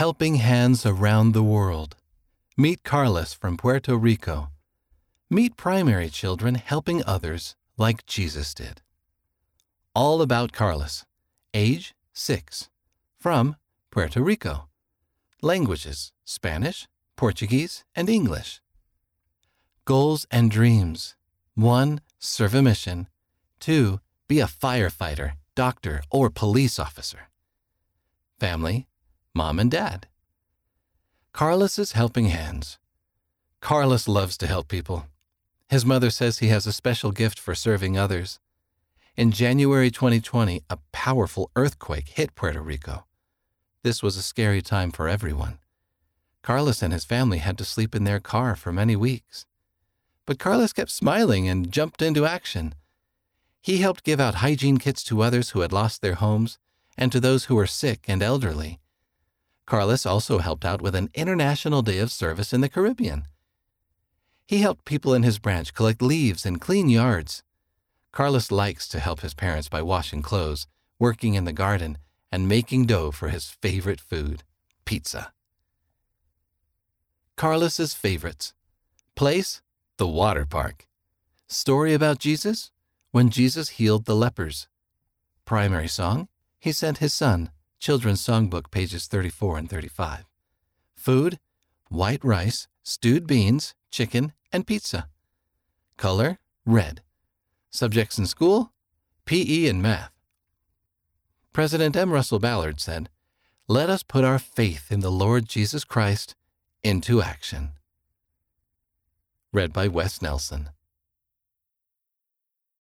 Helping Hands Around the World. Meet Carlos from Puerto Rico. Meet primary children helping others like Jesus did. All about Carlos. Age 6. From Puerto Rico. Languages Spanish, Portuguese, and English. Goals and dreams 1. Serve a mission. 2. Be a firefighter, doctor, or police officer. Family Mom and Dad. Carlos's helping hands. Carlos loves to help people. His mother says he has a special gift for serving others. In January 2020, a powerful earthquake hit Puerto Rico. This was a scary time for everyone. Carlos and his family had to sleep in their car for many weeks. But Carlos kept smiling and jumped into action. He helped give out hygiene kits to others who had lost their homes and to those who were sick and elderly. Carlos also helped out with an International Day of Service in the Caribbean. He helped people in his branch collect leaves and clean yards. Carlos likes to help his parents by washing clothes, working in the garden, and making dough for his favorite food, pizza. Carlos's favorites. Place, the water park. Story about Jesus, when Jesus healed the lepers. Primary song, he sent his son, Children's Songbook, pages 34 and 35. Food, white rice, stewed beans, chicken, and pizza. Color, red. Subjects in school, PE and math. President M. Russell Ballard said, Let us put our faith in the Lord Jesus Christ into action. Read by Wes Nelson.